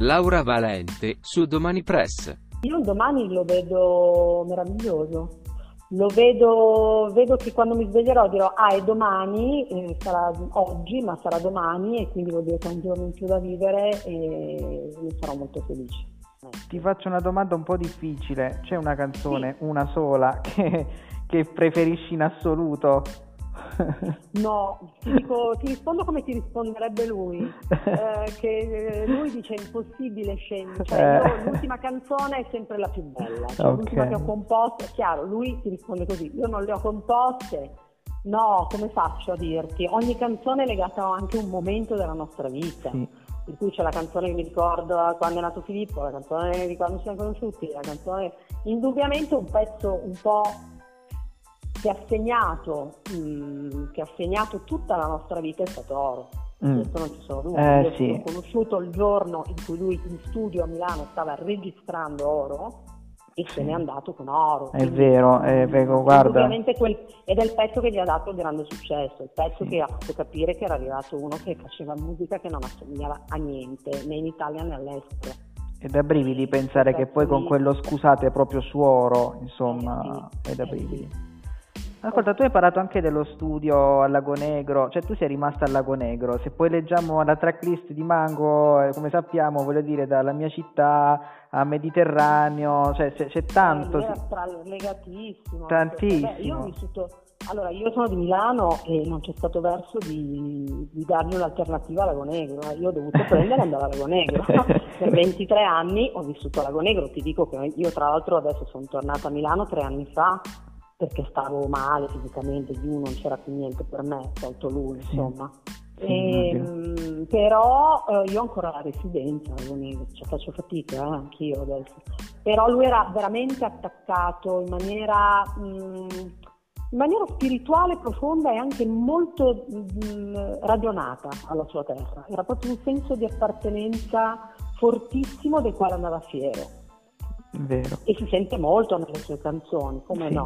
Laura Valente, su Domani Press. Io domani lo vedo meraviglioso. Lo vedo, vedo che quando mi sveglierò dirò ah è domani, eh, sarà oggi ma sarà domani e quindi vuol dire che è un giorno in più da vivere e io sarò molto felice. Ti faccio una domanda un po' difficile, c'è una canzone, sì. una sola, che, che preferisci in assoluto? No, ti, dico, ti, rispondo come ti risponderebbe lui, eh, che lui dice è impossibile scegliere, cioè eh. l'ultima canzone è sempre la più bella, cioè, okay. l'ultima che ho composto, è chiaro, lui ti risponde così, io non le ho composte, no, come faccio a dirti? Ogni canzone è legata anche a un momento della nostra vita. Sì. Per cui c'è la canzone che mi ricordo quando è nato Filippo, la canzone di quando ci siamo conosciuti, la canzone indubbiamente un pezzo un po' che ha segnato, mh, mm, che ha segnato tutta la nostra vita è stato oro. Mm. Questo non ci sono dubbi. Eh, sì. l'ho conosciuto il giorno in cui lui in studio a Milano stava registrando oro e sì. se n'è andato con oro. È Quindi, vero, è vero, guarda. Quel, ed è il pezzo che gli ha dato il grande successo, il pezzo sì. che ha fatto capire che era arrivato uno che faceva musica che non assomigliava a niente, né in Italia né all'estero. È da brividi pensare che poi con quello scusate proprio su oro, insomma, eh sì, è da brividi. Eh. Ascolta, tu hai parlato anche dello studio al Lago Negro, cioè tu sei rimasta al Lago Negro, se poi leggiamo la tracklist di Mango, eh, come sappiamo, voglio dire, dalla mia città a Mediterraneo, cioè c'è, c'è tanto... Eh, legatissimo. Tantissimo. Perché, io ho vissuto... Allora, io sono di Milano e non c'è stato verso di, di dargli un'alternativa a Lago Negro. Eh. Io ho dovuto prendere e andare a Lago Negro. per 23 anni ho vissuto a Lago Negro. Ti dico che io, tra l'altro, adesso sono tornata a Milano tre anni fa perché stavo male fisicamente, uno non c'era più niente per me, tolto lui, insomma. Sì, e, ehm, però eh, io ho ancora la residenza, quindi cioè, faccio fatica eh, anch'io adesso. Però lui era veramente attaccato in maniera, mh, mm, in maniera spirituale, profonda e anche molto mh, mm, radionata alla sua terra. Era proprio un senso di appartenenza fortissimo del quale andava fiero. Vero. E si sente molto nelle sue canzoni, come sì. no?